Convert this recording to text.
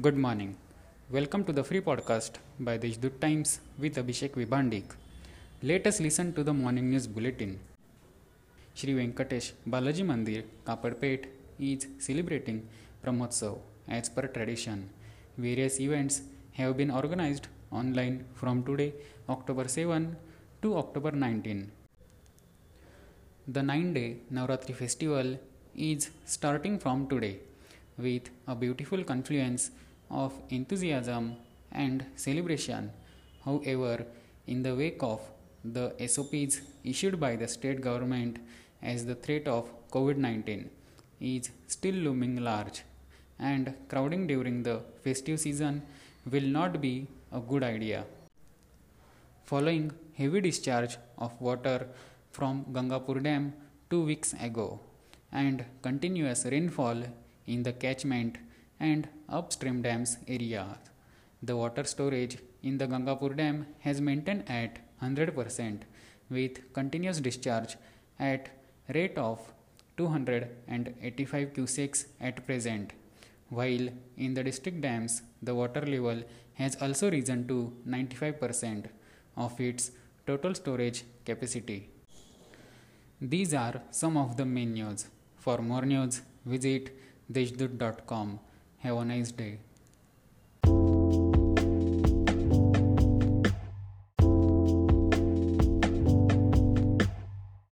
Good morning. Welcome to the free podcast by the Deshdoot Times with Abhishek Vibhandik. Let us listen to the morning news bulletin. Shri Venkatesh Balaji Mandir, Kapadpet is celebrating Brahmotsav as per tradition. Various events have been organized online from today, October 7 to October 19. The nine day Navratri festival is starting from today with a beautiful confluence of enthusiasm and celebration. However, in the wake of the SOPs issued by the state government as the threat of COVID 19 is still looming large, and crowding during the festive season will not be a good idea. Following heavy discharge of water from Gangapur Dam two weeks ago and continuous rainfall in the catchment and upstream dams areas. The water storage in the Gangapur Dam has maintained at 100% with continuous discharge at rate of 285 cusecs at present while in the district dams the water level has also risen to 95% of its total storage capacity. These are some of the main news. For more news, visit deshdoot.com. Have a nice day.